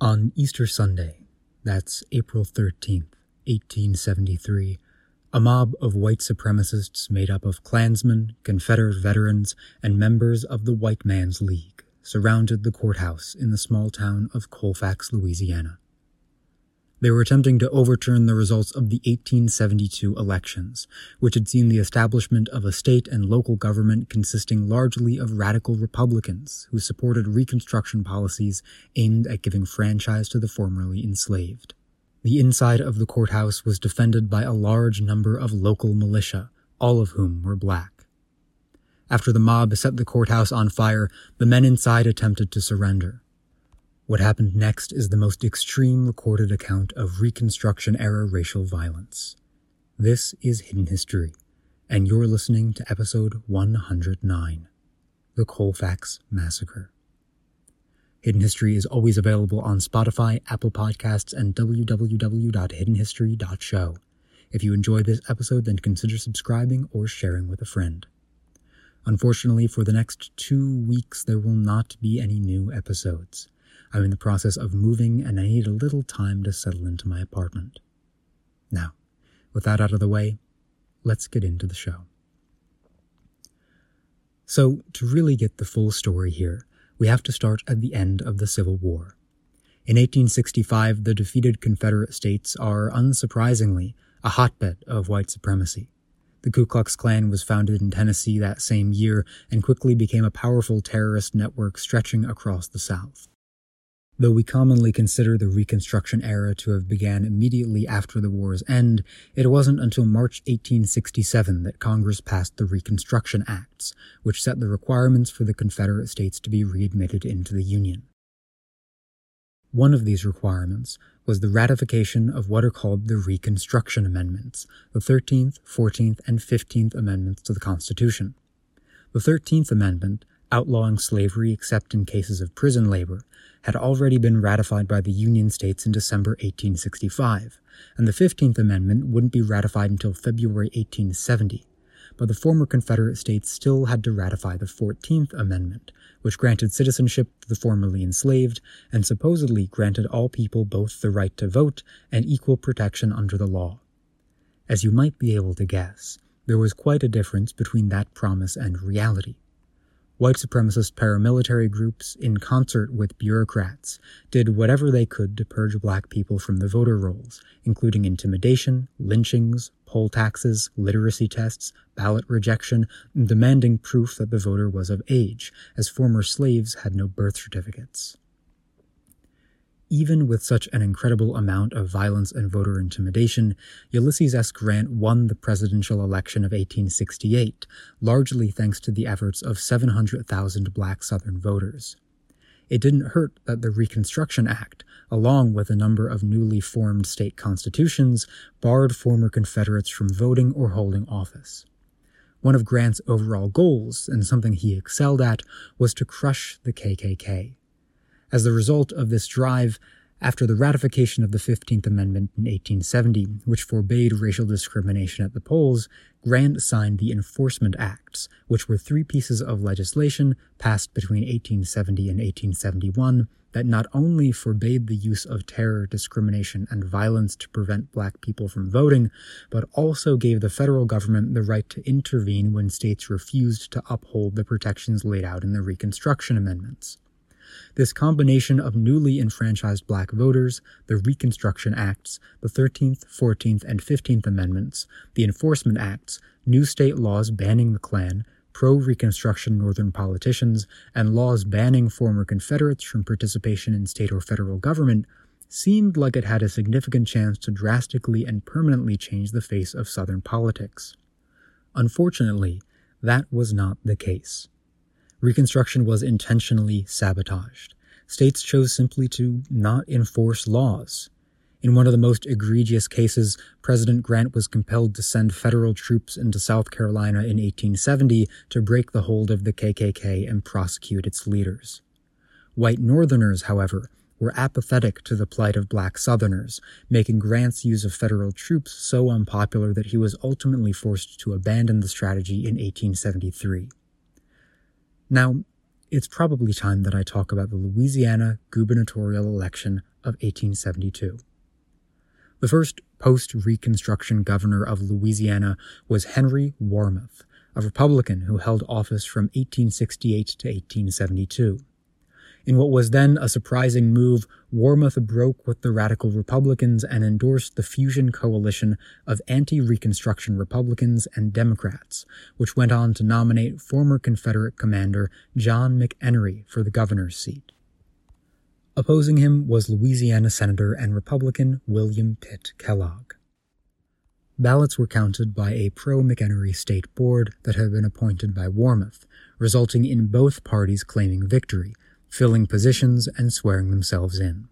On Easter Sunday, that's April 13th, 1873, a mob of white supremacists made up of Klansmen, Confederate veterans, and members of the White Man's League surrounded the courthouse in the small town of Colfax, Louisiana. They were attempting to overturn the results of the 1872 elections, which had seen the establishment of a state and local government consisting largely of radical Republicans who supported Reconstruction policies aimed at giving franchise to the formerly enslaved. The inside of the courthouse was defended by a large number of local militia, all of whom were black. After the mob set the courthouse on fire, the men inside attempted to surrender. What happened next is the most extreme recorded account of Reconstruction era racial violence. This is Hidden History, and you're listening to episode 109 The Colfax Massacre. Hidden History is always available on Spotify, Apple Podcasts, and www.hiddenhistory.show. If you enjoyed this episode, then consider subscribing or sharing with a friend. Unfortunately, for the next two weeks, there will not be any new episodes. I'm in the process of moving and I need a little time to settle into my apartment. Now, with that out of the way, let's get into the show. So, to really get the full story here, we have to start at the end of the Civil War. In 1865, the defeated Confederate states are, unsurprisingly, a hotbed of white supremacy. The Ku Klux Klan was founded in Tennessee that same year and quickly became a powerful terrorist network stretching across the South. Though we commonly consider the Reconstruction era to have began immediately after the war's end, it wasn't until March 1867 that Congress passed the Reconstruction Acts, which set the requirements for the Confederate States to be readmitted into the Union. One of these requirements was the ratification of what are called the Reconstruction Amendments, the 13th, 14th, and 15th Amendments to the Constitution. The 13th Amendment outlawing slavery except in cases of prison labor, had already been ratified by the Union states in December 1865, and the 15th Amendment wouldn't be ratified until February 1870. But the former Confederate states still had to ratify the 14th Amendment, which granted citizenship to the formerly enslaved and supposedly granted all people both the right to vote and equal protection under the law. As you might be able to guess, there was quite a difference between that promise and reality. White supremacist paramilitary groups, in concert with bureaucrats, did whatever they could to purge black people from the voter rolls, including intimidation, lynchings, poll taxes, literacy tests, ballot rejection, and demanding proof that the voter was of age, as former slaves had no birth certificates. Even with such an incredible amount of violence and voter intimidation, Ulysses S. Grant won the presidential election of 1868, largely thanks to the efforts of 700,000 black Southern voters. It didn't hurt that the Reconstruction Act, along with a number of newly formed state constitutions, barred former Confederates from voting or holding office. One of Grant's overall goals, and something he excelled at, was to crush the KKK. As the result of this drive, after the ratification of the 15th Amendment in 1870, which forbade racial discrimination at the polls, Grant signed the Enforcement Acts, which were three pieces of legislation passed between 1870 and 1871 that not only forbade the use of terror, discrimination, and violence to prevent black people from voting, but also gave the federal government the right to intervene when states refused to uphold the protections laid out in the Reconstruction Amendments. This combination of newly enfranchised black voters, the Reconstruction Acts, the 13th, 14th, and 15th Amendments, the Enforcement Acts, new state laws banning the Klan, pro Reconstruction Northern politicians, and laws banning former Confederates from participation in state or federal government seemed like it had a significant chance to drastically and permanently change the face of Southern politics. Unfortunately, that was not the case. Reconstruction was intentionally sabotaged. States chose simply to not enforce laws. In one of the most egregious cases, President Grant was compelled to send federal troops into South Carolina in 1870 to break the hold of the KKK and prosecute its leaders. White Northerners, however, were apathetic to the plight of black Southerners, making Grant's use of federal troops so unpopular that he was ultimately forced to abandon the strategy in 1873. Now, it's probably time that I talk about the Louisiana gubernatorial election of 1872. The first post Reconstruction governor of Louisiana was Henry Warmoth, a Republican who held office from 1868 to 1872. In what was then a surprising move, Warmoth broke with the radical Republicans and endorsed the fusion coalition of anti Reconstruction Republicans and Democrats, which went on to nominate former Confederate commander John McEnery for the governor's seat. Opposing him was Louisiana Senator and Republican William Pitt Kellogg. Ballots were counted by a pro McEnery state board that had been appointed by Warmoth, resulting in both parties claiming victory, filling positions and swearing themselves in.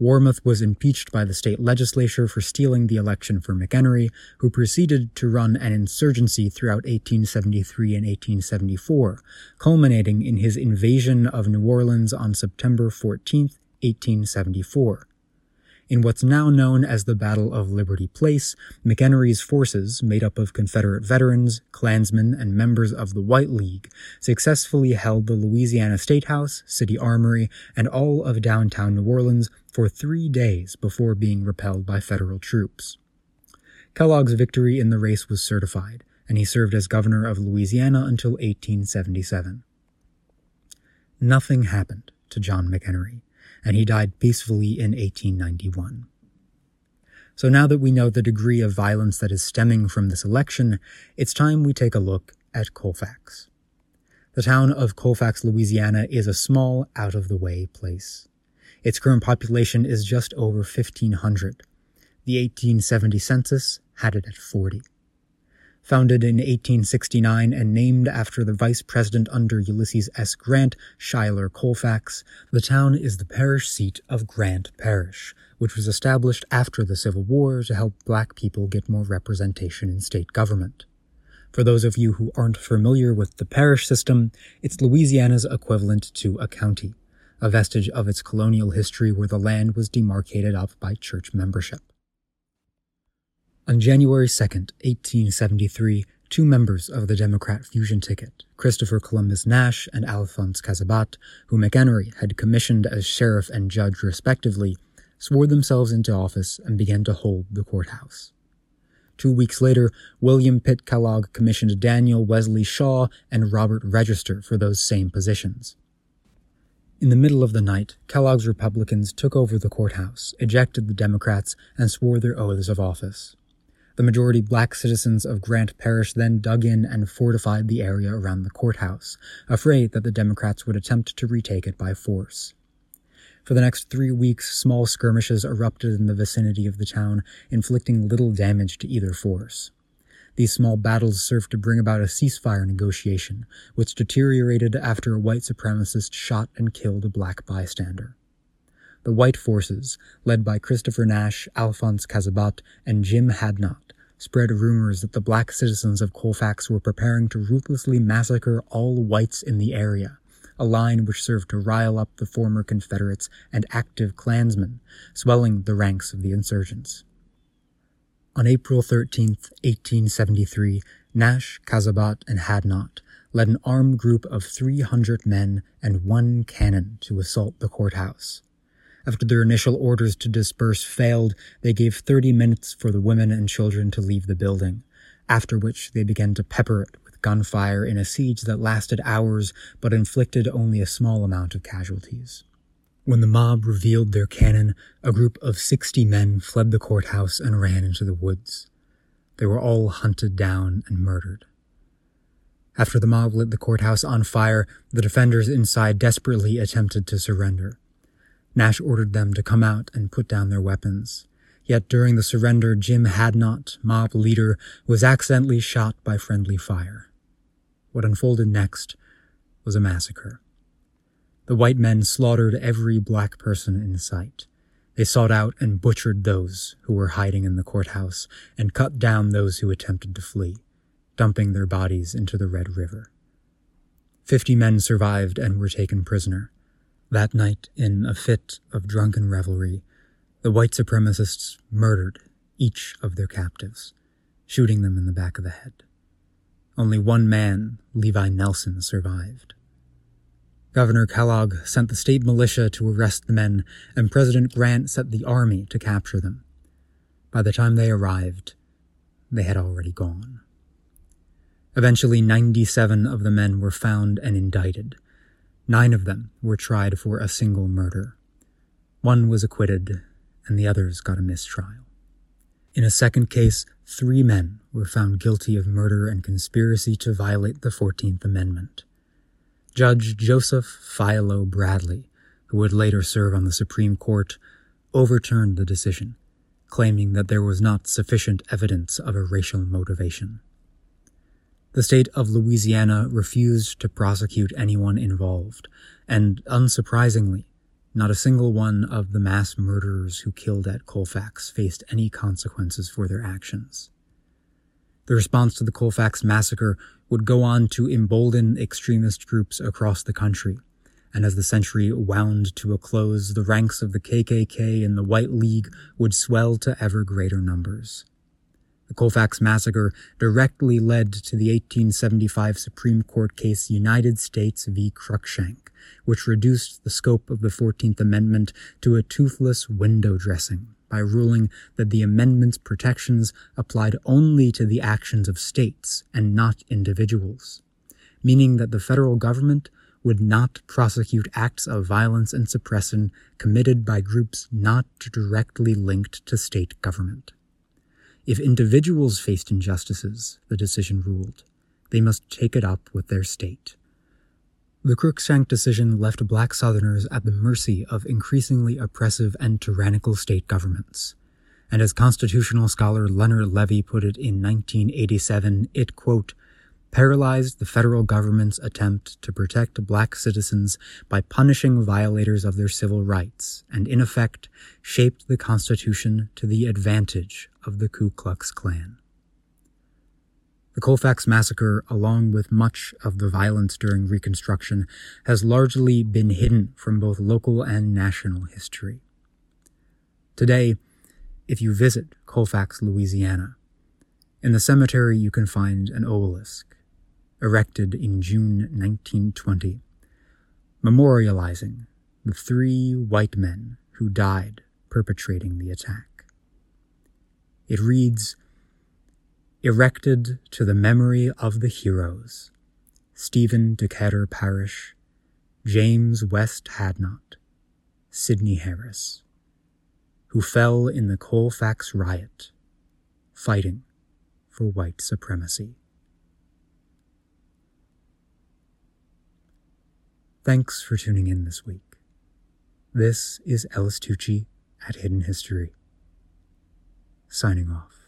Warmoth was impeached by the state legislature for stealing the election for McEnery, who proceeded to run an insurgency throughout 1873 and 1874, culminating in his invasion of New Orleans on September 14, 1874. In what's now known as the Battle of Liberty Place, McEnery's forces, made up of Confederate veterans, Klansmen, and members of the White League, successfully held the Louisiana State House, City Armory, and all of downtown New Orleans for three days before being repelled by federal troops. Kellogg's victory in the race was certified, and he served as governor of Louisiana until 1877. Nothing happened to John McEnery and he died peacefully in 1891. So now that we know the degree of violence that is stemming from this election, it's time we take a look at Colfax. The town of Colfax, Louisiana is a small, out of the way place. Its current population is just over 1,500. The 1870 census had it at 40. Founded in 1869 and named after the vice president under Ulysses S. Grant, Schuyler Colfax, the town is the parish seat of Grant Parish, which was established after the Civil War to help black people get more representation in state government. For those of you who aren't familiar with the parish system, it's Louisiana's equivalent to a county, a vestige of its colonial history where the land was demarcated up by church membership. On January 2, 1873, two members of the Democrat fusion ticket, Christopher Columbus Nash and Alphonse Cazabat, who McEnery had commissioned as sheriff and judge respectively, swore themselves into office and began to hold the courthouse. Two weeks later, William Pitt Kellogg commissioned Daniel Wesley Shaw and Robert Register for those same positions. In the middle of the night, Kellogg's Republicans took over the courthouse, ejected the Democrats, and swore their oaths of office. The majority black citizens of Grant Parish then dug in and fortified the area around the courthouse, afraid that the Democrats would attempt to retake it by force. For the next three weeks, small skirmishes erupted in the vicinity of the town, inflicting little damage to either force. These small battles served to bring about a ceasefire negotiation, which deteriorated after a white supremacist shot and killed a black bystander the white forces, led by Christopher Nash, Alphonse Cazabat, and Jim Hadnot, spread rumors that the black citizens of Colfax were preparing to ruthlessly massacre all whites in the area, a line which served to rile up the former Confederates and active Klansmen, swelling the ranks of the insurgents. On April 13, 1873, Nash, Cazabat, and Hadnot led an armed group of 300 men and one cannon to assault the courthouse. After their initial orders to disperse failed, they gave 30 minutes for the women and children to leave the building, after which they began to pepper it with gunfire in a siege that lasted hours but inflicted only a small amount of casualties. When the mob revealed their cannon, a group of 60 men fled the courthouse and ran into the woods. They were all hunted down and murdered. After the mob lit the courthouse on fire, the defenders inside desperately attempted to surrender. Nash ordered them to come out and put down their weapons. Yet during the surrender, Jim Hadnot, mob leader, was accidentally shot by friendly fire. What unfolded next was a massacre. The white men slaughtered every black person in sight. They sought out and butchered those who were hiding in the courthouse and cut down those who attempted to flee, dumping their bodies into the Red River. Fifty men survived and were taken prisoner. That night, in a fit of drunken revelry, the white supremacists murdered each of their captives, shooting them in the back of the head. Only one man, Levi Nelson, survived. Governor Kellogg sent the state militia to arrest the men, and President Grant sent the army to capture them. By the time they arrived, they had already gone. Eventually, 97 of the men were found and indicted. Nine of them were tried for a single murder. One was acquitted, and the others got a mistrial. In a second case, three men were found guilty of murder and conspiracy to violate the 14th Amendment. Judge Joseph Philo Bradley, who would later serve on the Supreme Court, overturned the decision, claiming that there was not sufficient evidence of a racial motivation. The state of Louisiana refused to prosecute anyone involved, and unsurprisingly, not a single one of the mass murderers who killed at Colfax faced any consequences for their actions. The response to the Colfax massacre would go on to embolden extremist groups across the country, and as the century wound to a close, the ranks of the KKK and the White League would swell to ever greater numbers. The Colfax Massacre directly led to the 1875 Supreme Court case United States v. Cruikshank, which reduced the scope of the 14th Amendment to a toothless window dressing by ruling that the amendment's protections applied only to the actions of states and not individuals, meaning that the federal government would not prosecute acts of violence and suppression committed by groups not directly linked to state government. If individuals faced injustices, the decision ruled, they must take it up with their state. The Cruikshank decision left black Southerners at the mercy of increasingly oppressive and tyrannical state governments. And as constitutional scholar Leonard Levy put it in 1987, it, quote, paralyzed the federal government's attempt to protect black citizens by punishing violators of their civil rights, and in effect shaped the Constitution to the advantage of the Ku Klux Klan. The Colfax Massacre, along with much of the violence during Reconstruction, has largely been hidden from both local and national history. Today, if you visit Colfax, Louisiana, in the cemetery you can find an obelisk erected in June 1920, memorializing the three white men who died perpetrating the attack. It reads, Erected to the memory of the heroes, Stephen Decatur Parrish, James West Hadnot, Sidney Harris, who fell in the Colfax riot, fighting for white supremacy. Thanks for tuning in this week. This is Ellis Tucci at Hidden History. Signing off.